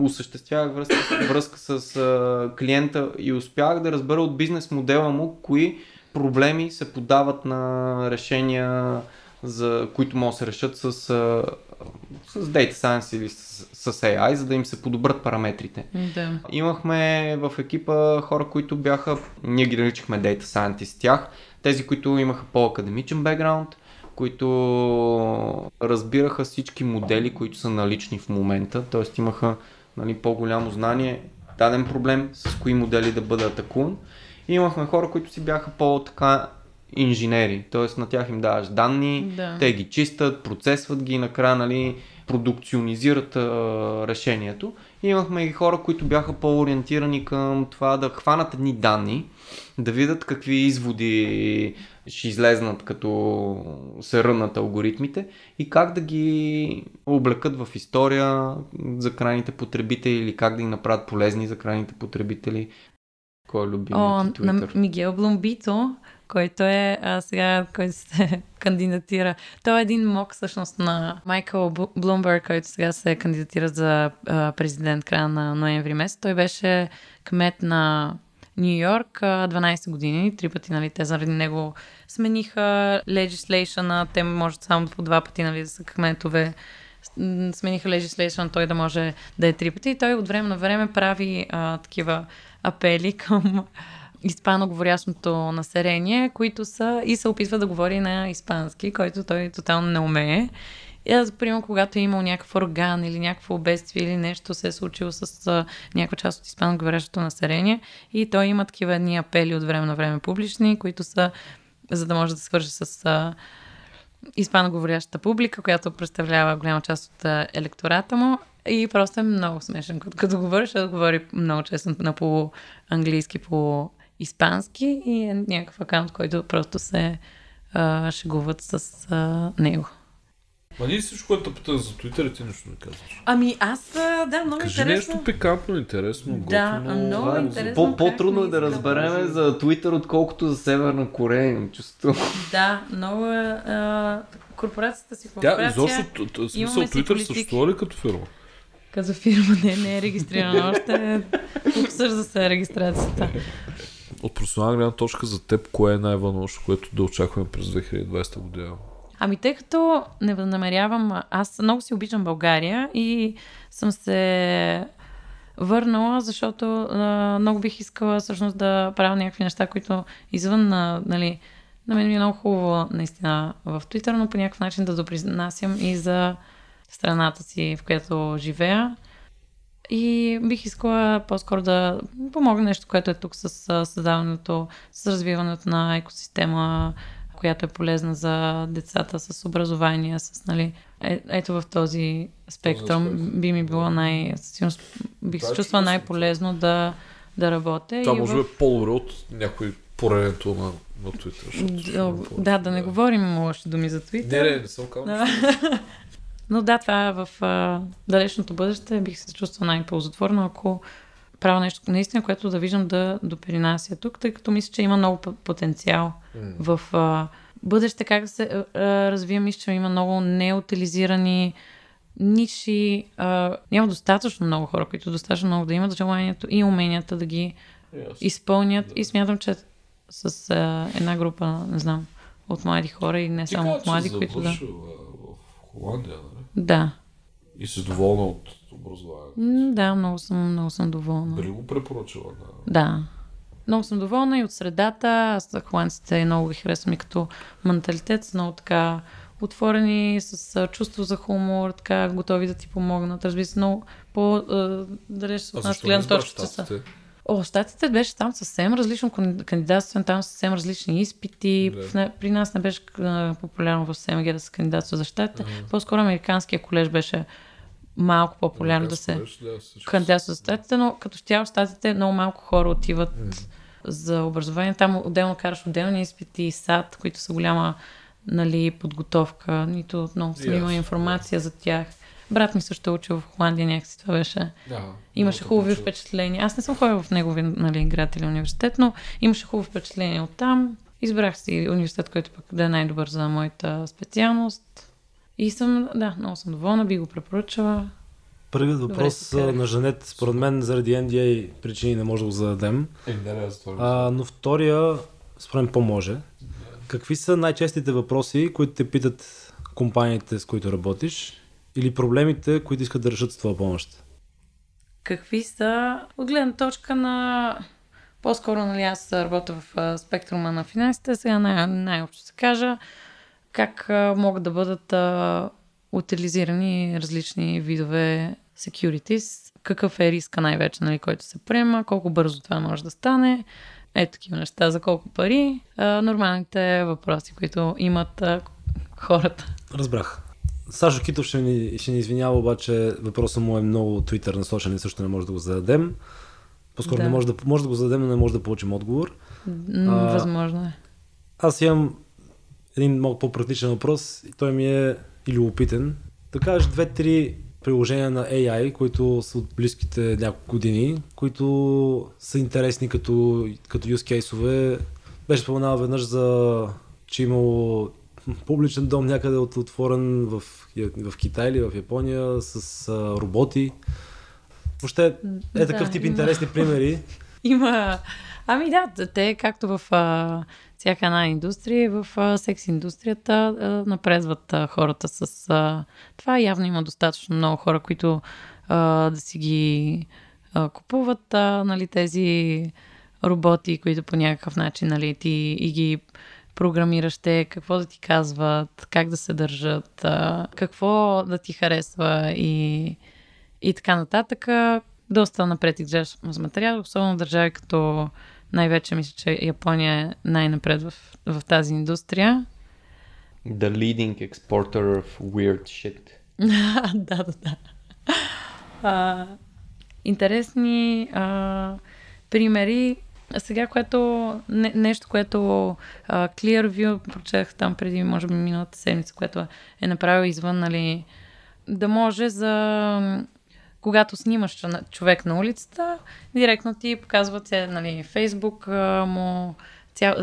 Speaker 2: Осъществявах връзка, връзка с а, клиента и успях да разбера от бизнес модела му кои проблеми се подават на решения, за които могат да се решат с, с Data Science или с, с AI, за да им се подобрат параметрите.
Speaker 3: Да.
Speaker 2: Имахме в екипа хора, които бяха, ние ги наричахме Data Scientist тях, тези, които имаха по-академичен бекграунд, които разбираха всички модели, които са налични в момента, т.е. имаха нали, по-голямо знание, даден проблем, с кои модели да бъде атакуван. И имахме хора, които си бяха по-така инженери, т.е. на тях им даваш данни,
Speaker 3: Да.
Speaker 2: те ги чистят, процесват ги и накрая нали, продукционизират а, решението. И имахме и хора, които бяха по-ориентирани към това да хванат едни данни, да видят какви изводи ще излезнат като се рънат алгоритмите и как да ги облекат в история за крайните потребители или как да ги направят полезни за крайните потребители. Кой е
Speaker 3: О,
Speaker 2: любимият ти
Speaker 3: на? Мигел Блумбито, който е а, сега, който се (laughs) кандидатира. Той е един мок всъщност на Майкъл Блумбърг, който сега се кандидатира за президент края на ноември месец. Той беше кмет на Нью Йорк а, 12 години. Три пъти, нали, те заради него смениха legislation те може само по два пъти, нали, да са кметове смениха legislation, той да може да е три пъти. И той от време на време прави а, такива апели към испаноговорящото население, които са и се опитва да говори на испански, който той тотално не умее. И аз, примерно, когато е имал някакъв орган или някакво бедствие или нещо се е случило с някаква част от испаноговорящото население и той има такива едни апели от време на време публични, които са за да може да свърши с а, испаноговорящата публика, която представлява голяма част от а, електората му. И просто е много смешен. Като, като говори, ще говори много често на полу-английски, полу-испански и е някакъв акаунт, който просто се а, шегуват с а, него.
Speaker 4: Ма ние всичко, което питах за Twitter, ти нищо не казваш.
Speaker 3: Ами аз, да, много
Speaker 4: Кажи
Speaker 3: интересно.
Speaker 4: нещо пикантно, интересно,
Speaker 3: Да,
Speaker 4: готино.
Speaker 3: много
Speaker 2: Това е
Speaker 3: интересно.
Speaker 2: По-трудно е да разбереме
Speaker 3: може-
Speaker 2: за Twitter, отколкото за Северна Корея. Имам чувство.
Speaker 3: Да, много е... А, корпорацията си
Speaker 4: Тя
Speaker 3: корпорация.
Speaker 4: изобщо, т- т- смисъл, Twitter съществува ли като фирма?
Speaker 3: Като фирма не, не е регистрирана още. (laughs) Обсъжда се регистрацията.
Speaker 4: От професионална гледна точка за теб, кое е най-вълнуващо, което да очакваме през 2020 година?
Speaker 3: Ами тъй като не възнамерявам, аз много си обичам България и съм се върнала, защото а, много бих искала всъщност да правя някакви неща, които извън, на, нали, на мен ми е много хубаво наистина в Twitter, но по някакъв начин да допринасям и за страната си, в която живея. И бих искала по-скоро да помогна нещо, което е тук с създаването, с развиването на екосистема, която е полезна за децата с образование, с, нали, е, ето в този спектър
Speaker 4: аспект.
Speaker 3: би ми било най... бих се
Speaker 4: е
Speaker 3: чувствала най-полезно да, да работя.
Speaker 4: Това може
Speaker 3: в...
Speaker 4: би е по-добре от някой поредението на, на Twitter. защото
Speaker 3: Да,
Speaker 4: повече.
Speaker 3: да, да не говорим лоши думи за Twitter.
Speaker 4: Не, не, не съм казал. (laughs)
Speaker 3: Да. Но да, това е в а, далечното бъдеще. Бих се чувствал най-ползотворно, ако правя нещо наистина, което да виждам да допринася тук, тъй като мисля, че има много потенциал в а, бъдеще, как да се а, развия, мисля, че има много неутилизирани ниши, а, няма достатъчно много хора, които достатъчно много да имат желанието и уменията да ги изпълнят. И смятам, че с а, една група, не знам, от млади хора и не
Speaker 4: Ти
Speaker 3: само от млади, които да...
Speaker 4: в Холандия, нали?
Speaker 3: Да.
Speaker 4: И си доволна от образованието.
Speaker 3: Да, много съм, много съм доволна.
Speaker 4: Дали го препоръчала на...
Speaker 3: Да. Много съм доволна и от средата. Аз холандците много ги харесвам и като менталитет. Са много така отворени, с чувство за хумор, така готови да ти помогнат. Разбира се, много по-далеч от нас гледна точка, са. О, щатите беше там съвсем различно кан- кандидатстване, там съвсем различни изпити.
Speaker 4: Да.
Speaker 3: При нас не беше а, популярно в СМГ да се кандидатства за щатите. По-скоро американския колеж беше малко по-популярно да се
Speaker 4: да,
Speaker 3: кандидатства за щатите, но като цяло в щатите много малко хора отиват за образование. Там отделно караш отделни изпити, САД, които са голяма нали, подготовка. Нито много съм
Speaker 4: Ясно,
Speaker 3: имала информация за тях. Брат ми също е учил в Холандия, някакси това беше.
Speaker 4: Да,
Speaker 3: Имаше хубави
Speaker 4: те
Speaker 3: впечатления. Аз не съм ходила в негови нали, град или университет, но имаше хубави впечатления от там. Избрах си университет, който пък да е най-добър за моята специалност. И съм, да, много съм доволна, би го препоръчала.
Speaker 1: Първият въпрос на Жанет, според мен заради NDA причини не може да го зададем.
Speaker 4: Е, не, не, за това го
Speaker 1: А, но втория, според мен по-може. Какви са най-честите въпроси, които те питат компаниите, с които работиш? Или проблемите, които искат да решат с твоя помощ?
Speaker 3: Какви са, от гледна точка на по-скоро, нали, аз работя в спектрума на финансите, сега най- най-общо се кажа, как могат да бъдат а, утилизирани различни видове securities, какъв е риска най-вече, нали, който се приема, колко бързо това може да стане, е такива неща, за колко пари, а, нормалните въпроси, които имат а, хората.
Speaker 1: Разбрах. Сашо Китов ще ни, ще ни извинява, обаче въпросът му е много Twitter насочен и също не може да го зададем. По-скоро
Speaker 3: Да.
Speaker 1: не може да, може да го зададем, но не може да получим отговор. А,
Speaker 3: Възможно е.
Speaker 1: Аз имам един малко по-практичен въпрос и той ми е и любопитен. Да кажеш две-три приложения на AI, които са от близките няколко години, които са интересни като, като use case-ове. Беше споменал веднъж за, че имало публичен дом някъде от, отворен в, в Китай или в Япония с а, роботи. Въобще е
Speaker 3: Да,
Speaker 1: такъв тип
Speaker 3: има.
Speaker 1: интересни примери. (laughs)
Speaker 3: Има. Ами да, те както в а, всяка една индустрия, в а, секс индустрията а, напредват а, хората с а, това. Явно има достатъчно много хора, които а, да си ги а, купуват а, нали, тези роботи, които по някакъв начин нали, ти и ги програмиращите, какво да ти казват, как да се държат, какво да ти харесва и, и така нататък. Доста напред изглеждаш с материал, особено държави като най-вече мисля, че Япония е най-напред в, в тази индустрия.
Speaker 2: The leading exporter of weird shit. (laughs)
Speaker 3: да, да, да. А, интересни а, примери. А сега, което не, нещо, което а, Clearview прочех там преди, може би, миналата седмица, което е направил извън, нали, да може за когато снимаш човек на улицата, директно ти показват се, нали, Фейсбук му, цял,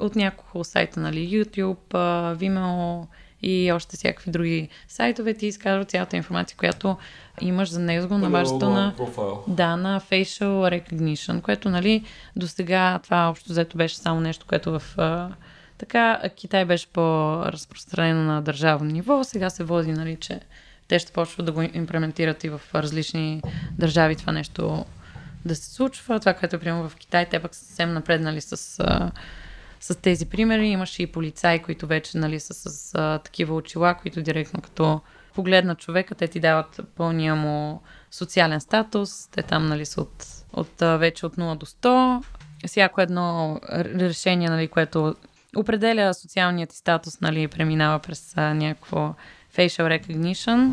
Speaker 3: от няколко сайта, нали, YouTube, Vimeo и още всякакви други сайтове ти изказват цялата информация, която имаш за него на базата на, да, на facial recognition, което, нали, до сега това общо взето беше само нещо, което в така Китай беше по-разпространено на държавно ниво, сега се води, нали, че те ще почват да го имплементират и в различни държави това нещо да се случва. Това, което е приема в Китай, те пък са съвсем напреднали с, с тези примери. Имаше и полицаи, които вече нали, са с, с такива очила, които директно като погледнат човека, те ти дават пълния му социален статус. Те там нали, са от, от вече от 0 до 100. Всяко едно решение, нали, което определя социалният ти статус, нали, преминава през а, някакво facial recognition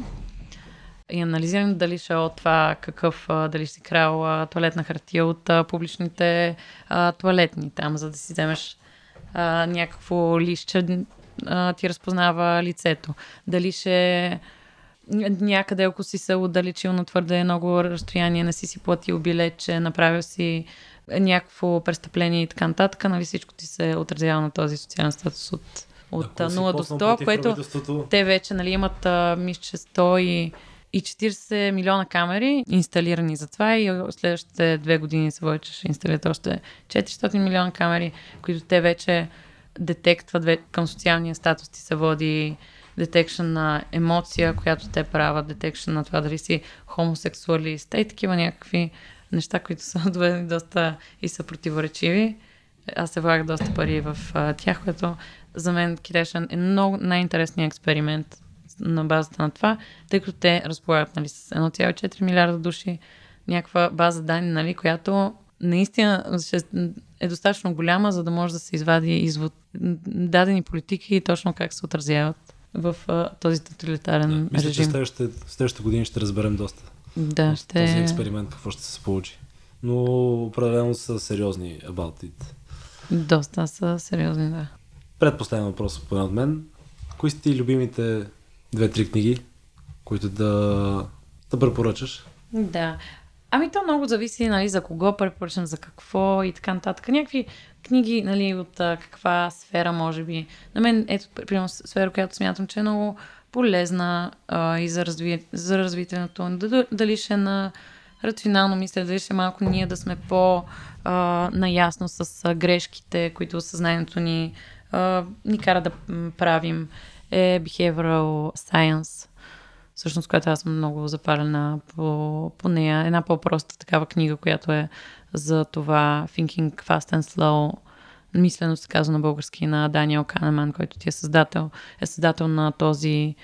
Speaker 3: и анализиране дали ще е от това какъв, дали си крал туалетна хартия от а, публичните а, туалетни там, за да си вземеш а, някакво лище, а, ти разпознава лицето. Дали ще някъде, ако си се отдалечил на твърде много разстояние, не си си платил билече, направил си някакво престъпление и така нататък, нали всичко ти се отразява на този социален статус от от 0 до 100, което те вече нали, имат, мисля, 100 и, и 40 милиона камери инсталирани за това и следващите две години се води, че ще инсталират още 400 милиона камери, които те вече детектват към социалния статус ти се води детекшн на емоция, която те правят, детекшн на това дали си хомосексуалист и такива някакви неща, които са (laughs) доведени доста и са противоречиви. Аз се влагах доста пари в тях, което за мен Китайшен е много най-интересният експеримент на базата на това, тъй като те разполагат нали, с 1,4 милиарда души, някаква база данни, нали, която наистина е достатъчно голяма, за да може да се извади извод дадени политики и точно как се отразяват в а, този тоталитарен
Speaker 1: да, мисля,
Speaker 3: режим.
Speaker 1: Че следващите, следващите години ще разберем доста.
Speaker 3: Да, ще...
Speaker 1: Този експеримент какво ще се получи. Но определено са сериозни about it.
Speaker 3: Доста са сериозни, да.
Speaker 1: Предпоследен въпрос поне от мен. Кои са ти любимите две-три книги, които да, да препоръчаш?
Speaker 3: Да. Ами то много зависи нали, за кого препоръчам, за какво и така нататък. Някакви книги нали, от а, каква сфера може би. На мен ето, примерно, сфера, която смятам, че е много полезна а, и за, разви... за развитието. Дали ще е на рационално мисля, дали ще е малко ние да сме по-наясно с грешките, които съзнанието ни а, ни кара да правим е Behavioral Science, всъщност, която аз съм много запалена по, по нея. Една по-проста такава книга, която е за това Thinking Fast and Slow, мислено се казва на български, на Даниел Канеман, който ти е създател, е създател на този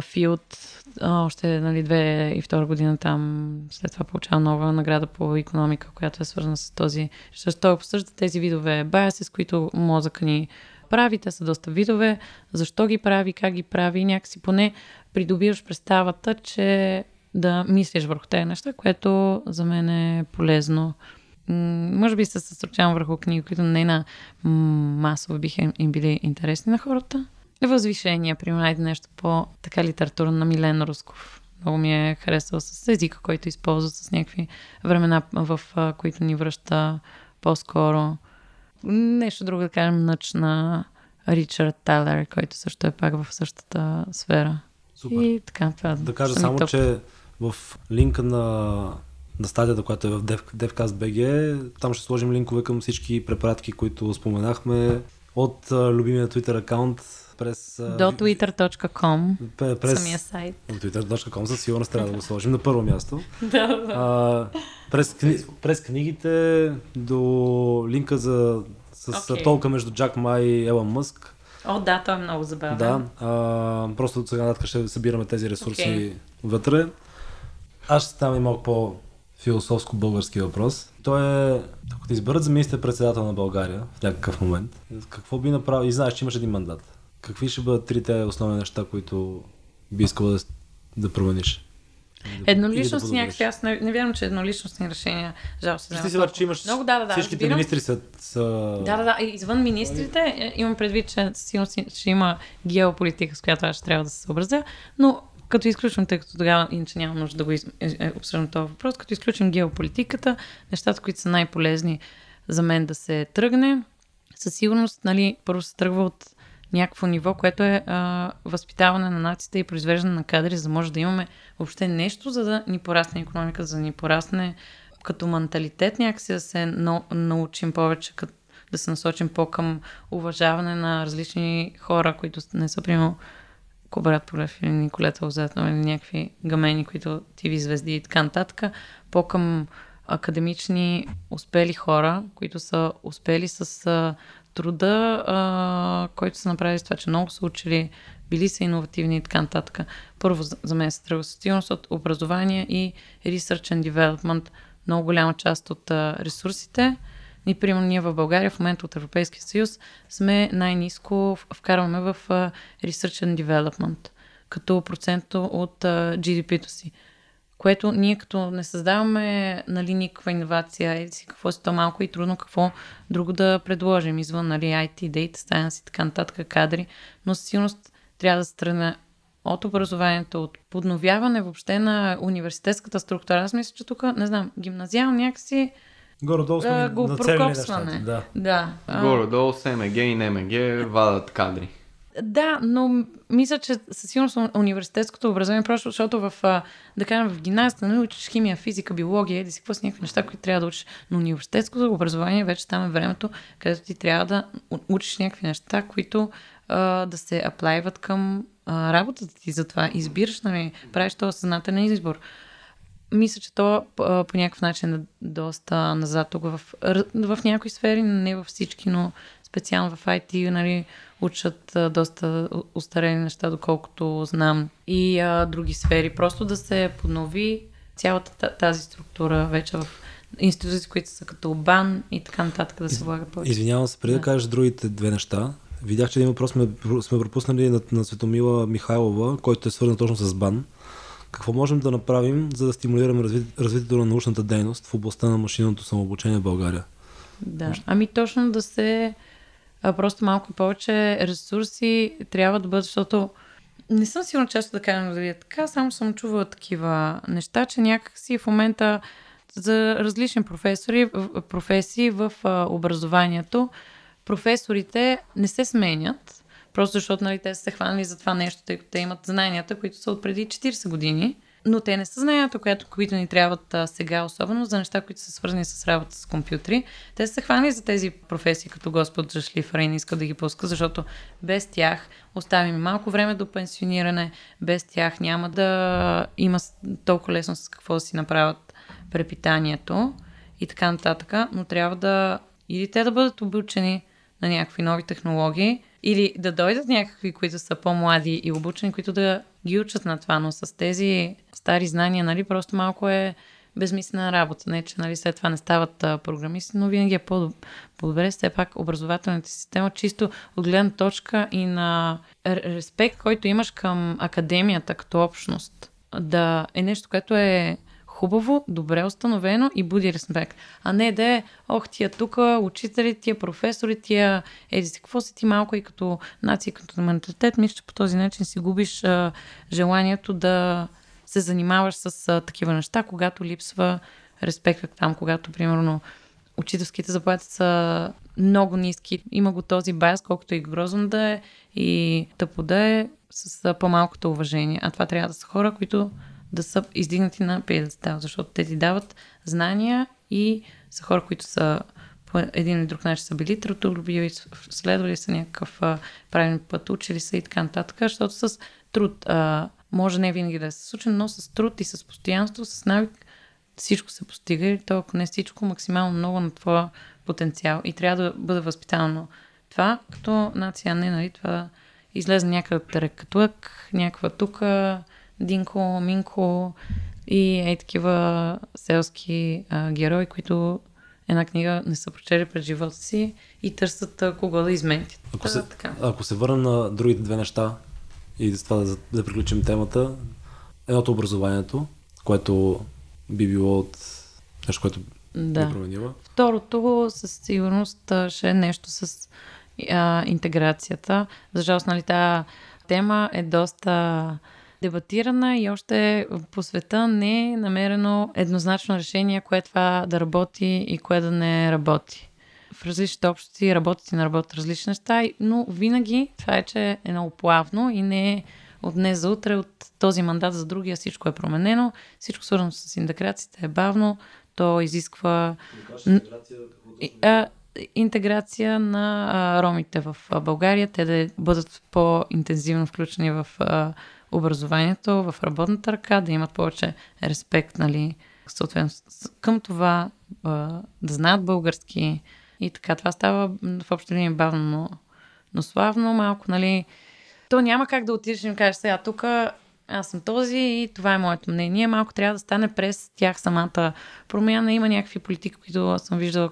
Speaker 3: Филд, още нали, две и втора година там, след това получава нова награда по економика, която е свързана с този. Защото той обсъжда тези видове баяси, с които мозъка ни прави. Те са доста видове. Защо ги прави, как ги прави. Някакси поне придобиваш представата, че да мислиш върху тези неща, което за мен е полезно. може би се съсредоточавам върху книги, които не на масово биха им били интересни на хората възвишение, примерно, нещо по така литература на Милен Русков. Много ми е харесал с езика, който използва с някакви времена, в които ни връща по-скоро. Нещо друго да кажем, нъч на Ричард Тайлер, който също е пак в същата сфера.
Speaker 1: Супер.
Speaker 3: И така, това
Speaker 1: да кажа само, топ. че в линка на, на стадията, която е в Dev, DevCast.bg, там ще сложим линкове към всички препаратки, които споменахме от любимия Twitter акаунт през...
Speaker 3: До twitter.com,
Speaker 1: през,
Speaker 3: самия сайт.
Speaker 1: До twitter.com със сигурност трябва да го сложим на първо място. (laughs)
Speaker 3: да, да.
Speaker 1: А, през, кни, през книгите до линка за с okay. толка между Джак Ма и Елън Мъск.
Speaker 3: О, да, той е много забавен.
Speaker 1: Да, а, просто от сега нататък ще събираме тези ресурси
Speaker 3: Окей.
Speaker 1: вътре. Аз ще ставам и малко по-философско български въпрос. Той е, ако те изберат за министър-председател на България в някакъв момент, какво би направил, и знаеш, че имаш един мандат, какви ще бъдат трите основни неща, които би искал да, да промениш? Или да-
Speaker 3: някакви, аз не, не вярвам, че едноличностни решения, жал се
Speaker 1: Ти си че имаш
Speaker 3: Много, да, да, да,
Speaker 1: всичките
Speaker 3: разбирам.
Speaker 1: министри са, са...
Speaker 3: Да, да, да. Извън министрите, е, имам предвид, че сигурно си- ще има геополитика, с която аз ще трябва да се съобразя, но като изключвам, тъй като тогава иначе няма нужда да го из... е, е, обсъждам този въпрос, като изключим геополитиката, нещата, които са най-полезни за мен да се тръгне, със сигурност, нали, първо се тръгва от някакво ниво, което е а, възпитаване на нацията и произвеждане на кадри, за да може да имаме въобще нещо, за да ни порасне економика, за да ни порасне като менталитет, някакси да се на, научим повече, като, да се насочим по-към уважаване на различни хора, които не са, примерно, Кобрат Полев или Николета Лозатно или някакви гамени, които TV звезди и така нататък, по-към академични успели хора, които са успели с труда, а, който са направили с това, че много са учили, били са иновативни и така нататък. Първо за, мен се тръгва със от образование и Research and Development. Много голяма част от а, ресурсите. И, примерно, ние в България в момента от Европейския съюз сме най-низко, вкарваме в а, Research and Development, като процент от GDP-то си. Което ние като не създаваме нали, никаква иновация, еди си какво си то малко и трудно какво друго да предложим извън нали, IT, Data Science и така нататък кадри, но със сигурност трябва да се тръгне от образованието, от подновяване въобще на университетската структура. Аз мисля, че тук, не знам, гимназиално някакси
Speaker 1: Горе-долу сме
Speaker 3: го
Speaker 1: нещата, Да.
Speaker 3: Да.
Speaker 2: Горе-долу СМГ и НМГ вадат кадри.
Speaker 3: Да, но мисля, че със сигурност уни- университетското образование, просто защото в, да кажем, в гимназията не учиш химия, физика, биология, да си какво си някакви неща, които трябва да учиш. Но университетското образование вече там е времето, където ти трябва да учиш някакви неща, които а, да се аплайват към а, работата ти. Затова избираш, нали, правиш този съзнателен избор. Мисля, че то по някакъв начин е доста назад тук в, в някои сфери, не във всички, но специално в IT, нали, учат а, доста у- устарели неща, доколкото знам. И а, други сфери. Просто да се поднови цялата та- тази структура вече в институции, които са като БАН и така нататък да се влага повече.
Speaker 1: Извинявам се, преди да
Speaker 3: Да.
Speaker 1: кажеш другите две неща, видях, че един въпрос сме, сме пропуснали на, на Светомила Михайлова, който е свързан точно с БАН. Какво можем да направим, за да стимулираме разви, развитието на научната дейност в областта на машинното самообучение в България?
Speaker 3: Да. Ами точно да се а, просто малко повече ресурси трябва да бъдат, защото не съм сигурна често да кажем дали е така, само съм чувала такива неща, че някакси в момента за различни професори, професии в образованието, професорите не се сменят, просто защото нали, те са се хванали за това нещо, тъй като те имат знанията, които са от преди 40 години. Но те не са знанията, които, които ни трябват а, сега, особено за неща, които са свързани с работа с компютри. Те са се хванали за тези професии, като Господ за шлифъра и не искат да ги пуска, защото без тях оставим малко време до пенсиониране, без тях няма да има толкова лесно с какво да си направят препитанието и така нататък, но трябва да или те да бъдат обучени на някакви нови технологии, или да дойдат някакви, които са по-млади и обучени, които да ги учат на това, но с тези стари знания, нали, просто малко е безмислена работа. Не, че нали, след това не стават а, програмисти, но винаги е по- по-добре все пак образователната система, чисто от гледна точка и на респект, който имаш към академията като общност. Да е нещо, което е хубаво, добре установено и буди респект. А не да е, ох, тия тук, учители, тия професори, тия, еди си, какво си ти малко и като нация, като менталитет, мисля, че по този начин си губиш а, желанието да се занимаваш с а, такива неща, когато липсва респект там, когато, примерно, учителските заплати са много ниски. Има го този байс, колкото и грозно да е и тъпо да е с по-малкото уважение. А това трябва да са хора, които да са издигнати на пиедестал, защото те ти дават знания и са хора, които са по един или друг начин са били трудолюбиви, следвали са някакъв а, правилен път, учили са и така нататък, защото с труд а, може не винаги да се случи, но с труд и с постоянство, с навик всичко се постига и то, ако не всичко, максимално много на твоя потенциал. И трябва да бъде възпитано това като нация, не, нали, това излезе някъде рекатлък, някаква тука, Динко, Минко и ей такива селски а, герои, които една книга не са прочели пред живота си и търсят а, кого да изметят.
Speaker 1: Ако се, така. ако се върнем на другите две неща и с това да, да приключим темата, едното образованието, което би било от нещо, което да. би променила.
Speaker 3: Второто със сигурност ще е нещо с а, интеграцията. За жалост, нали, тази тема е доста дебатирана и още по света не е намерено еднозначно решение, кое това да работи и кое да не работи. В различните общности работят и не работят различни неща, но винаги това е, че е много плавно и не е от днес за утре, от този мандат за другия всичко е променено. Всичко свързано с интеграцията е бавно, то изисква... А, интеграция на а, ромите в а, България, те да бъдат по-интензивно включени в а, образованието, в работната ръка, да имат повече респект, нали, съответно към това, да знаят български и така. Това става в общи линии бавно, но, но славно, малко, нали. То няма как да отидеш и кажеш сега тук аз съм този и това е моето мнение. Малко трябва да стане през тях самата промяна. Има някакви политики, които съм виждала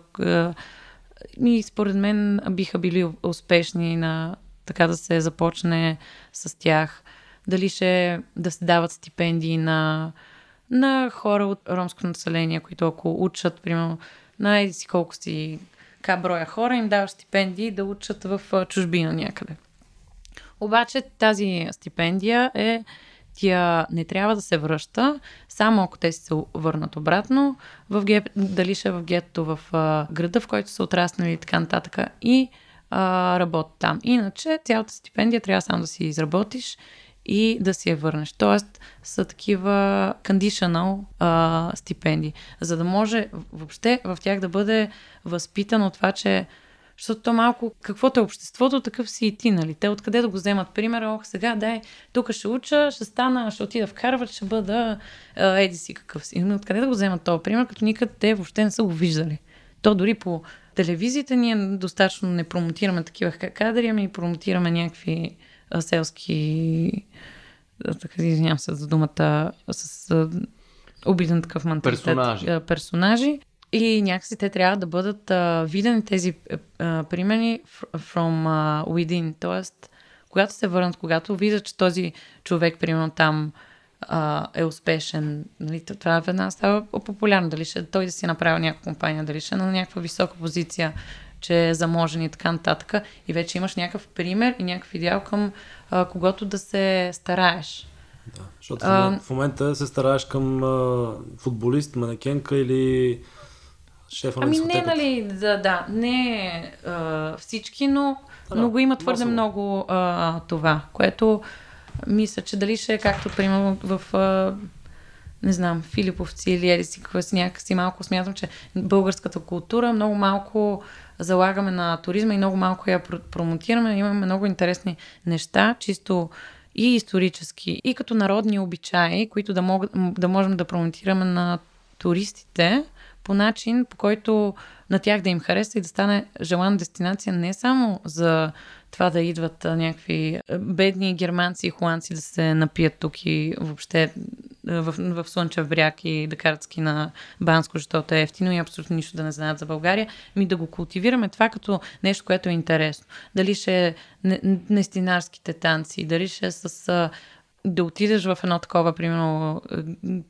Speaker 3: и според мен биха били успешни на така да се започне с тях. Дали ще да се дават стипендии на, на хора от ромско население, които ако учат, примерно, на еди си колко си ка броя хора, им даваш стипендии да учат в чужбина някъде. Обаче тази стипендия е тя не трябва да се връща, само ако те се върнат обратно, в гет, дали ще е в гетто в а, града, в който са отраснали и така нататък, и работят там. Иначе цялата стипендия трябва само да си изработиш и да си я върнеш. Тоест са такива conditional а, стипендии, за да може въобще в тях да бъде възпитано това, че защото то малко, каквото е обществото, такъв си и ти, нали? Те откъде да го вземат пример? Ох, сега дай, тук ще уча, ще стана, ще отида в Харвард, ще бъда еди си какъв си. Но откъде да го вземат този пример, като никъде те въобще не са го виждали. То дори по телевизията ние достатъчно не промотираме такива кадри, ами промотираме някакви селски извинявам се за думата с а, обиден такъв менталитет.
Speaker 2: Персонажи.
Speaker 3: персонажи. И някакси те трябва да бъдат а, видени тези а, примери from within. Тоест, когато се върнат, когато видят, че този човек, примерно там, а, е успешен, нали, това веднага става популярно. Дали ще той да си направи някаква компания, дали ще е на някаква висока позиция, че е заможен и така нататък. И вече имаш някакъв пример и някакъв идеал към а, когото да се стараеш.
Speaker 1: Да, защото а, в момента се стараеш към а, футболист, манекенка или шефа
Speaker 3: ами на не, нали, да, да, не а, всички, но, да, но го има твърде масово. много а, това, което мисля, че дали ще е както, примерно, в а, не знам, Филиповци или еди си, си някакси малко смятам, че българската култура много малко залагаме на туризма и много малко я промотираме. Имаме много интересни неща, чисто и исторически, и като народни обичаи, които да, могат, да можем да промотираме на туристите, по начин, по който на тях да им хареса и да стане желана дестинация не само за това да идват някакви бедни германци и холандци да се напият тук и въобще в, в Слънчев бряг и да карат ски на Банско, защото е ефтино и абсолютно нищо да не знаят за България, ми да го култивираме това като нещо, което е интересно. Дали ще е нестинарските танци, дали ще е с да отидеш в едно такова, примерно,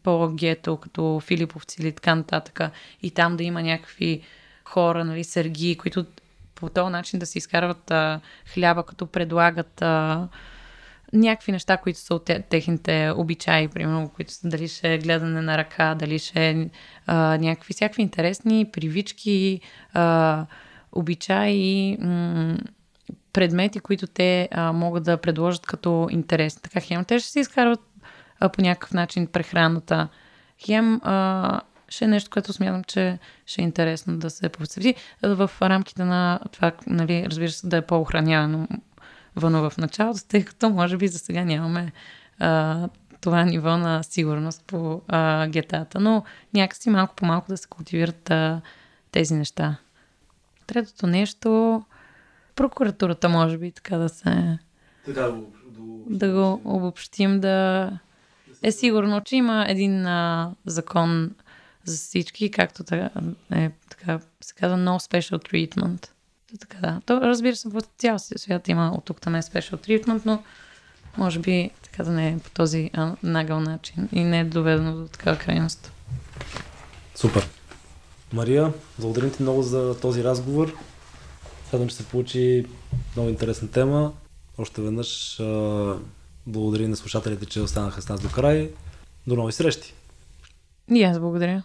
Speaker 3: по-гето, като Филиповци или така нататък, и там да има някакви хора, нали, сергии, които по този начин да си изкарват а, хляба, като предлагат а, някакви неща, които са от техните обичаи, примерно, които са дали ще е гледане на ръка, дали ще е някакви всякакви интересни привички, а, обичаи, м- предмети, които те а, могат да предложат като интересни. Така хем те ще си изкарват а, по някакъв начин прехраната. Хем а, ще е нещо, което смятам, че ще е интересно да се посвети в рамките на това, нали, разбира се, да е по-охранявано въно в началото, тъй като може би за сега нямаме а, това ниво на сигурност по а, гетата, но някакси малко по малко да се култивират а, тези неща. Третото нещо, прокуратурата може би така да се...
Speaker 1: Така
Speaker 3: да го обобщим, да е сигурно, че има един а, закон за всички, както така, е, така се казва no special treatment. Така, да. То, разбира се, по цял свят има от тук там е special treatment, но може би така да не е по този а, нагъл начин и не е доведено до такава крайност.
Speaker 1: Супер. Мария, благодарим ти много за този разговор. Смятам, че се получи много интересна тема. Още веднъж а, благодарим на слушателите, че останаха с нас до край. До нови срещи!
Speaker 3: И аз благодаря.